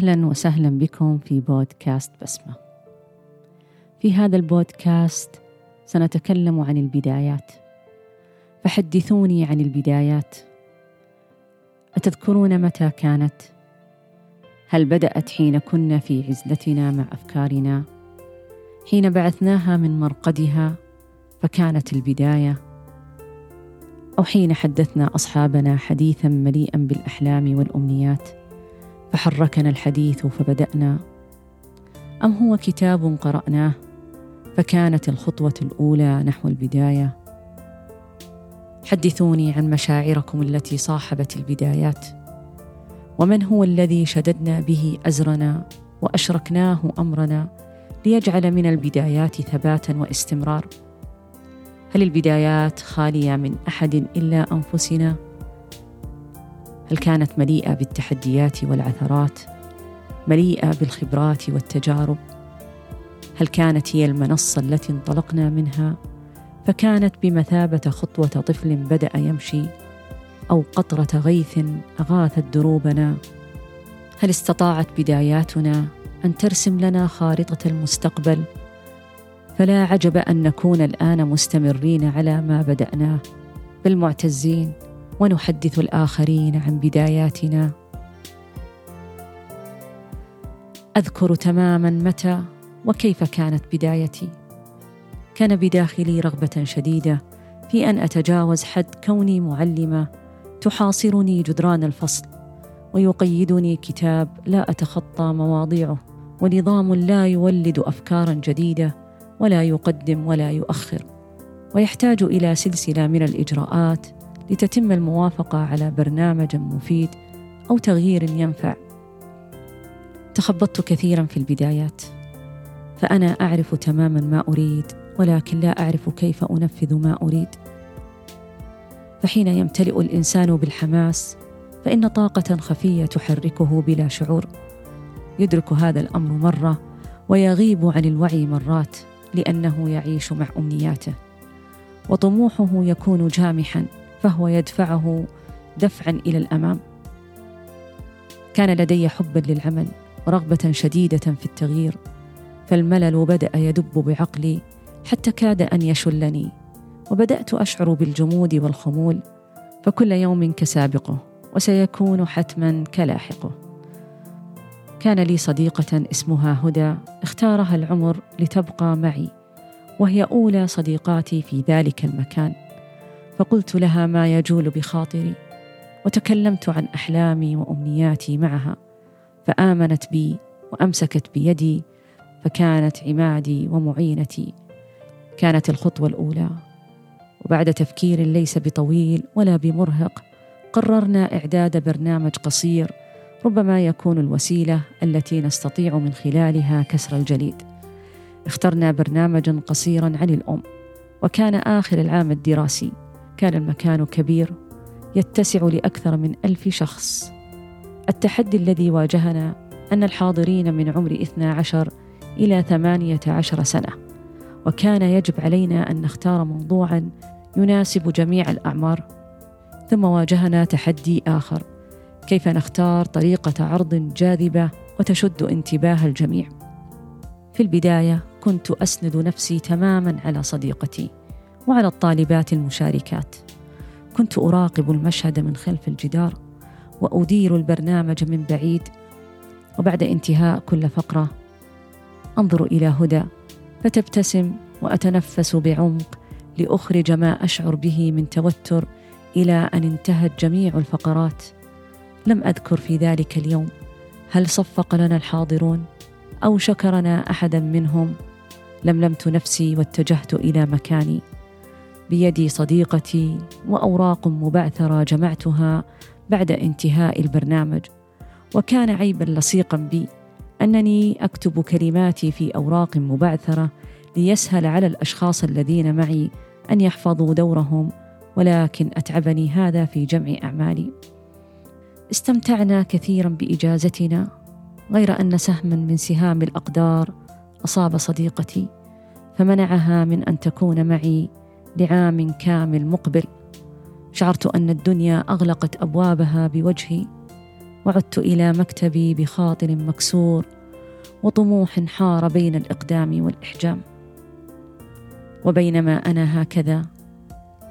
أهلا وسهلا بكم في بودكاست بسمة. في هذا البودكاست سنتكلم عن البدايات. فحدثوني عن البدايات. أتذكرون متى كانت؟ هل بدأت حين كنا في عزلتنا مع أفكارنا؟ حين بعثناها من مرقدها فكانت البداية؟ أو حين حدثنا أصحابنا حديثا مليئا بالأحلام والأمنيات؟ فحركنا الحديث فبدأنا. أم هو كتاب قرأناه؟ فكانت الخطوة الأولى نحو البداية. حدثوني عن مشاعركم التي صاحبت البدايات. ومن هو الذي شددنا به أزرنا وأشركناه أمرنا ليجعل من البدايات ثباتا واستمرار؟ هل البدايات خالية من أحد إلا أنفسنا؟ هل كانت مليئة بالتحديات والعثرات مليئة بالخبرات والتجارب؟ هل كانت هي المنصة التي انطلقنا منها؟ فكانت بمثابة خطوة طفل بدأ يمشي أو قطرة غيث أغاثت دروبنا. هل استطاعت بداياتنا أن ترسم لنا خارطة المستقبل؟ فلا عجب أن نكون الآن مستمرين على ما بدأناه بل معتزين ونحدث الآخرين عن بداياتنا. أذكر تماما متى وكيف كانت بدايتي. كان بداخلي رغبة شديدة في أن أتجاوز حد كوني معلمة تحاصرني جدران الفصل ويقيدني كتاب لا أتخطى مواضيعه ونظام لا يولد افكارا جديدة ولا يقدم ولا يؤخر. ويحتاج إلى سلسلة من الإجراءات لتتم الموافقة على برنامج مفيد أو تغيير ينفع. تخبطت كثيرا في البدايات فأنا أعرف تماما ما أريد ولكن لا أعرف كيف أنفذ ما أريد. فحين يمتلئ الإنسان بالحماس فإن طاقة خفية تحركه بلا شعور. يدرك هذا الأمر مرة ويغيب عن الوعي مرات لأنه يعيش مع أمنياته. وطموحه يكون جامحا. فهو يدفعه دفعا إلى الأمام. كان لدي حبا للعمل ورغبه شديدة في التغيير فالملل بدأ يدب بعقلي حتى كاد أن يشلني وبدأت أشعر بالجمود والخمول فكل يوم كسابقه وسيكون حتما كلاحقه. كان لي صديقة اسمها هدى اختارها العمر لتبقى معي وهي أولى صديقاتي في ذلك المكان. فقلت لها ما يجول بخاطري وتكلمت عن أحلامي وأمنياتي معها فآمنت بي وأمسكت بيدي فكانت عمادي ومعينتي. كانت الخطوة الأولى. وبعد تفكير ليس بطويل ولا بمرهق قررنا إعداد برنامج قصير ربما يكون الوسيلة التي نستطيع من خلالها كسر الجليد. اخترنا برنامجا قصيرا عن الأم وكان آخر العام الدراسي. كان المكان كبير يتسع لأكثر من ألف شخص. التحدي الذي واجهنا أن الحاضرين من عمر 12 إلى 18 سنة وكان يجب علينا أن نختار موضوعا يناسب جميع الأعمار. ثم واجهنا تحدي آخر كيف نختار طريقة عرض جاذبة وتشد انتباه الجميع. في البداية كنت أسند نفسي تماما على صديقتي. وعلى الطالبات المشاركات. كنت أراقب المشهد من خلف الجدار وأدير البرنامج من بعيد وبعد انتهاء كل فقرة أنظر إلى هدى فتبتسم وأتنفس بعمق لأخرج ما أشعر به من توتر إلى أن انتهت جميع الفقرات. لم أذكر في ذلك اليوم هل صفق لنا الحاضرون أو شكرنا أحدا منهم. لملمت نفسي واتجهت إلى مكاني. بيدي صديقتي وأوراق مبعثرة جمعتها بعد انتهاء البرنامج. وكان عيبا لصيقا بي أنني أكتب كلماتي في أوراق مبعثرة ليسهل على الأشخاص الذين معي أن يحفظوا دورهم ولكن أتعبني هذا في جمع أعمالي. استمتعنا كثيرا بإجازتنا غير أن سهما من سهام الأقدار أصاب صديقتي فمنعها من أن تكون معي لعام كامل مقبل. شعرت أن الدنيا أغلقت أبوابها بوجهي وعدت إلى مكتبي بخاطر مكسور وطموح حار بين الإقدام والإحجام. وبينما أنا هكذا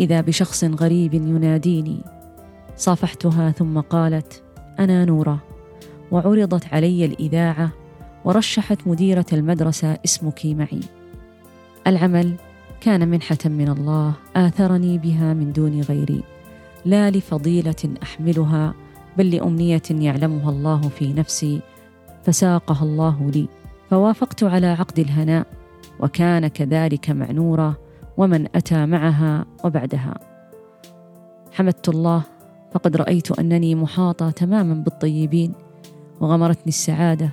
إذا بشخص غريب يناديني صافحتها ثم قالت أنا نورة. وعرضت علي الإذاعة ورشحت مديرة المدرسة اسمك معي. العمل كان منحة من الله آثرني بها من دون غيري. لا لفضيلة أحملها بل لأمنية يعلمها الله في نفسي فساقها الله لي. فوافقت على عقد الهناء وكان كذلك مع نوره ومن أتى معها وبعدها. حمدت الله فقد رأيت أنني محاطة تماما بالطيبين وغمرتني السعادة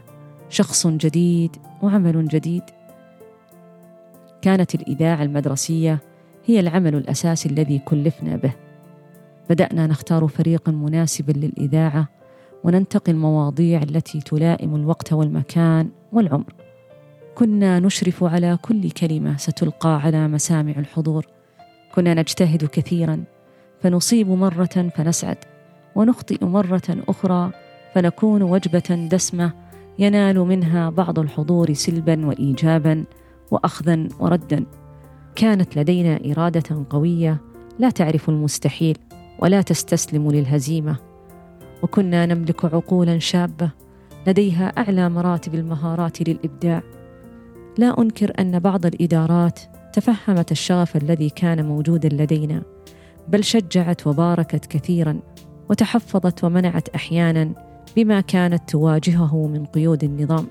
شخص جديد وعمل جديد. كانت الإذاعة المدرسية هي العمل الأساسي الذي كلفنا به. بدأنا نختار فريقا مناسبا للإذاعة وننتقي المواضيع التي تلائم الوقت والمكان والعمر. كنا نشرف على كل كلمة ستلقى على مسامع الحضور. كنا نجتهد كثيرا فنصيب مرة فنسعد ونخطئ مرة أخرى فنكون وجبة دسمة ينال منها بعض الحضور سلبا وايجابا. واخذا وردا. كانت لدينا إرادة قوية لا تعرف المستحيل ولا تستسلم للهزيمة. وكنا نملك عقولا شابة لديها أعلى مراتب المهارات للإبداع. لا أنكر أن بعض الإدارات تفهمت الشغف الذي كان موجودا لدينا بل شجعت وباركت كثيرا وتحفظت ومنعت أحيانا بما كانت تواجهه من قيود النظام.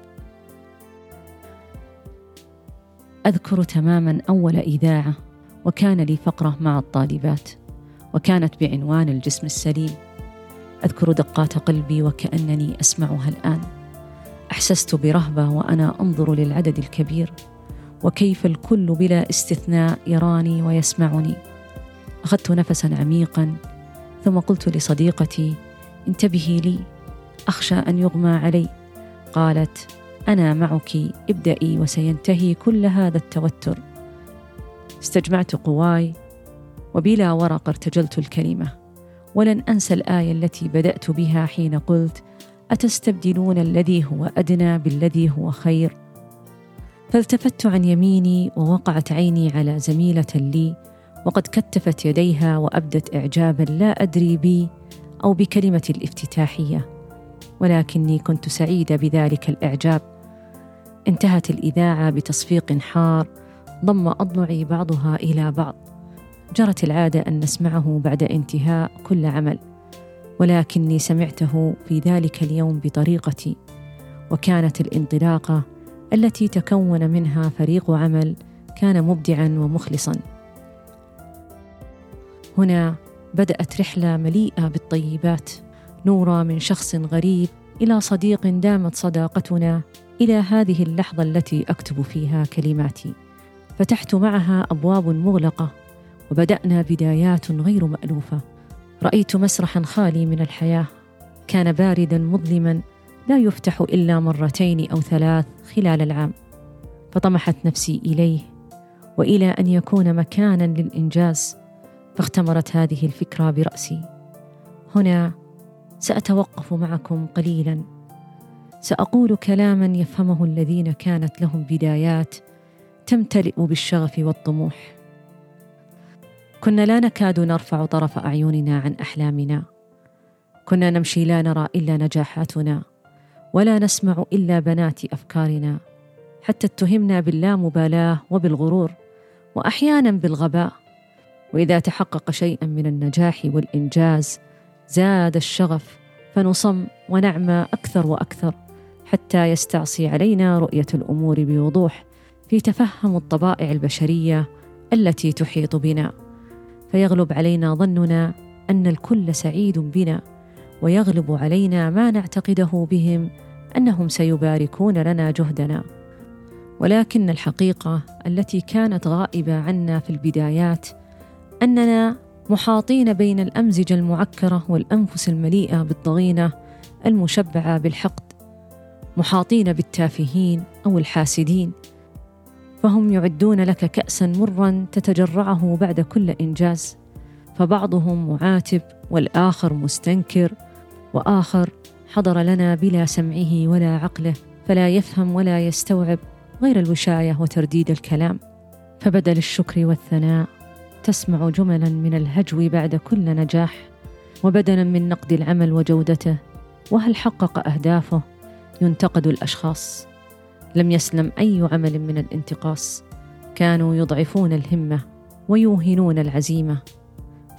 أذكر تماما أول إذاعة وكان لي فقرة مع الطالبات وكانت بعنوان الجسم السليم. أذكر دقات قلبي وكأنني أسمعها الآن. أحسست برهبة وأنا أنظر للعدد الكبير وكيف الكل بلا استثناء يراني ويسمعني. أخذت نفسا عميقا ثم قلت لصديقتي انتبهي لي أخشى أن يغمى علي. قالت أنا معك. ابدأي وسينتهي كل هذا التوتر. استجمعت قواي وبلا ورق ارتجلت الكلمة. ولن أنسى الآية التي بدأت بها حين قلت أتستبدلون الذي هو أدنى بالذي هو خير؟ فالتفت عن يميني ووقعت عيني على زميلة لي وقد كتفت يديها وأبدت إعجابا لا أدري بي أو بكلمة الافتتاحية. ولكني كنت سعيدة بذلك الإعجاب. انتهت الإذاعة بتصفيق حار ضم اضلعي بعضها إلى بعض. جرت العادة أن نسمعه بعد انتهاء كل عمل ولكني سمعته في ذلك اليوم بطريقتي. وكانت الانطلاقة التي تكون منها فريق عمل كان مبدعا ومخلصا. هنا بدأت رحلة مليئة بالطيبات نورا من شخص غريب إلى صديق دامت صداقتنا إلى هذه اللحظة التي أكتب فيها كلماتي. فتحت معها أبواب مغلقة وبدأنا بدايات غير مألوفة. رأيت مسرحا خالي من الحياة. كان باردا مظلما لا يفتح إلا مرتين أو ثلاث خلال العام. فطمحت نفسي إليه. وإلى أن يكون مكانا للإنجاز فاختمرت هذه الفكرة برأسي. هنا سأتوقف معكم قليلا. سأقول كلاما يفهمه الذين كانت لهم بدايات تمتلئ بالشغف والطموح. كنا لا نكاد نرفع طرف أعيننا عن أحلامنا. كنا نمشي لا نرى إلا نجاحاتنا ولا نسمع إلا بنات أفكارنا. حتى اتهمنا باللامبالاه وبالغرور وأحيانا بالغباء. وإذا تحقق شيئا من النجاح والإنجاز زاد الشغف فنصم ونعمى أكثر وأكثر. حتى يستعصي علينا رؤية الأمور بوضوح في تفهم الطبائع البشرية التي تحيط بنا. فيغلب علينا ظننا أن الكل سعيد بنا ويغلب علينا ما نعتقده بهم أنهم سيباركون لنا جهدنا. ولكن الحقيقة التي كانت غائبة عنا في البدايات أننا محاطين بين الأمزجة المعكرة والأنفس المليئة بالضغينه المشبعة بالحقد محاطين بالتافهين أو الحاسدين فهم يعدون لك كأسا مرا تتجرعه بعد كل إنجاز فبعضهم معاتب والآخر مستنكر وآخر حضر لنا بلا سمعه ولا عقله فلا يفهم ولا يستوعب غير الوشاية وترديد الكلام. فبدل الشكر والثناء تسمع جملا من الهجو بعد كل نجاح وبدلا من نقد العمل وجودته وهل حقق أهدافه؟ ينتقد الأشخاص. لم يسلم أي عمل من الانتقاص. كانوا يضعفون الهمة ويوهنون العزيمة.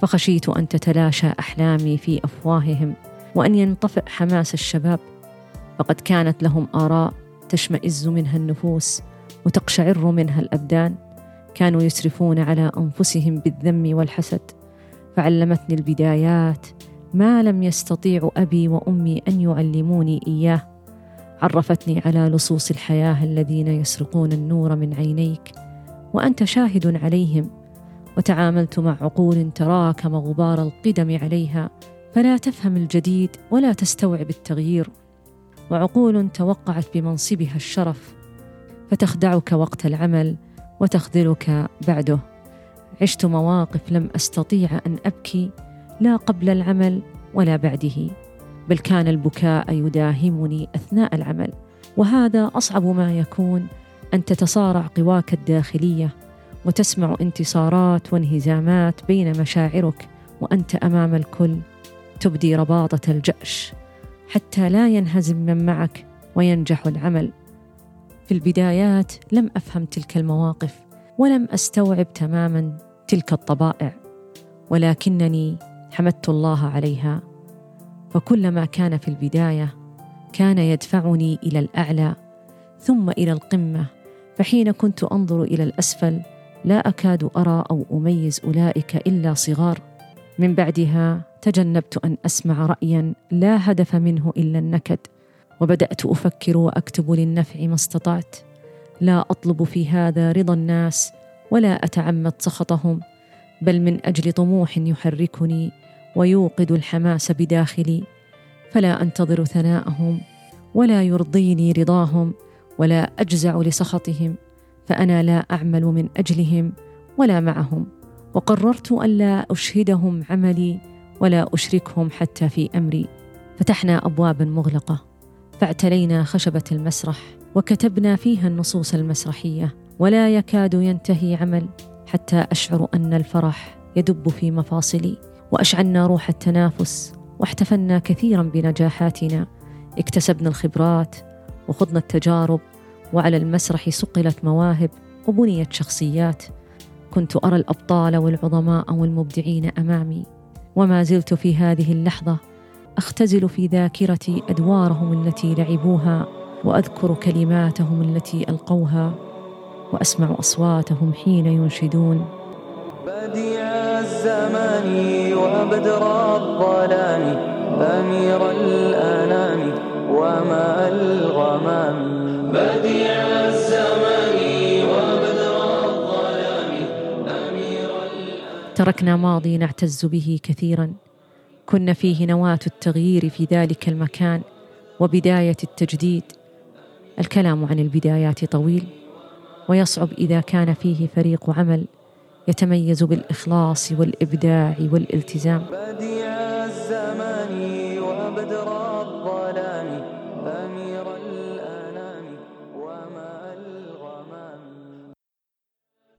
فخشيت أن تتلاشى أحلامي في أفواههم وأن ينطفئ حماس الشباب. فقد كانت لهم آراء تشمئز منها النفوس وتقشعر منها الأبدان. كانوا يسرفون على أنفسهم بالذم والحسد. فعلمتني البدايات ما لم يستطيع أبي وأمي أن يعلموني إياه. عرفتني على لصوص الحياة الذين يسرقون النور من عينيك وأنت شاهد عليهم وتعاملت مع عقول تراكم غبار القدم عليها فلا تفهم الجديد ولا تستوعب التغيير وعقول توقعت بمنصبها الشرف فتخدعك وقت العمل وتخذلك بعده. عشت مواقف لم أستطيع أن أبكي لا قبل العمل ولا بعده. بل كان البكاء يداهمني أثناء العمل. وهذا أصعب ما يكون أن تتصارع قواك الداخلية وتسمع انتصارات وانهزامات بين مشاعرك وأنت أمام الكل تبدي رباطة الجأش حتى لا ينهزم من معك وينجح العمل. في البدايات لم أفهم تلك المواقف ولم أستوعب تماما تلك الطبائع ولكنني حمدت الله عليها. فكلما كان في البداية كان يدفعني إلى الأعلى ثم إلى القمة فحين كنت أنظر إلى الأسفل لا أكاد أرى أو أميز أولئك إلا صغار. من بعدها تجنبت أن أسمع رايا لا هدف منه إلا النكد وبدأت أفكر وأكتب للنفع ما استطعت. لا أطلب في هذا رضا الناس ولا أتعمد سخطهم بل من أجل طموح يحركني ويوقد الحماس بداخلي فلا أنتظر ثناءهم ولا يرضيني رضاهم ولا أجزع لسخطهم فأنا لا أعمل من أجلهم ولا معهم وقررت الا أشهدهم عملي ولا أشركهم حتى في أمري. فتحنا ابوابا مغلقة فاعتلينا خشبة المسرح وكتبنا فيها النصوص المسرحية ولا يكاد ينتهي عمل حتى أشعر أن الفرح يدب في مفاصلي. وأشعلنا روح التنافس واحتفلنا كثيرا بنجاحاتنا. اكتسبنا الخبرات وخضنا التجارب وعلى المسرح صقلت مواهب وبنيت شخصيات. كنت أرى الأبطال والعظماء والمبدعين أمامي. وما زلت في هذه اللحظة أختزل في ذاكرتي أدوارهم التي لعبوها وأذكر كلماتهم التي ألقوها وأسمع أصواتهم حين ينشدون. بديع الزمان وبدر الظلام أمير الأنام وما الغمام. بديع الزمان وبدر الظلام أمير تركنا ماضي نعتز به كثيرا. كنا فيه نواة التغيير في ذلك المكان وبداية التجديد. الكلام عن البدايات طويل ويصعب إذا كان فيه فريق عمل. يتميز بالإخلاص والإبداع والالتزام.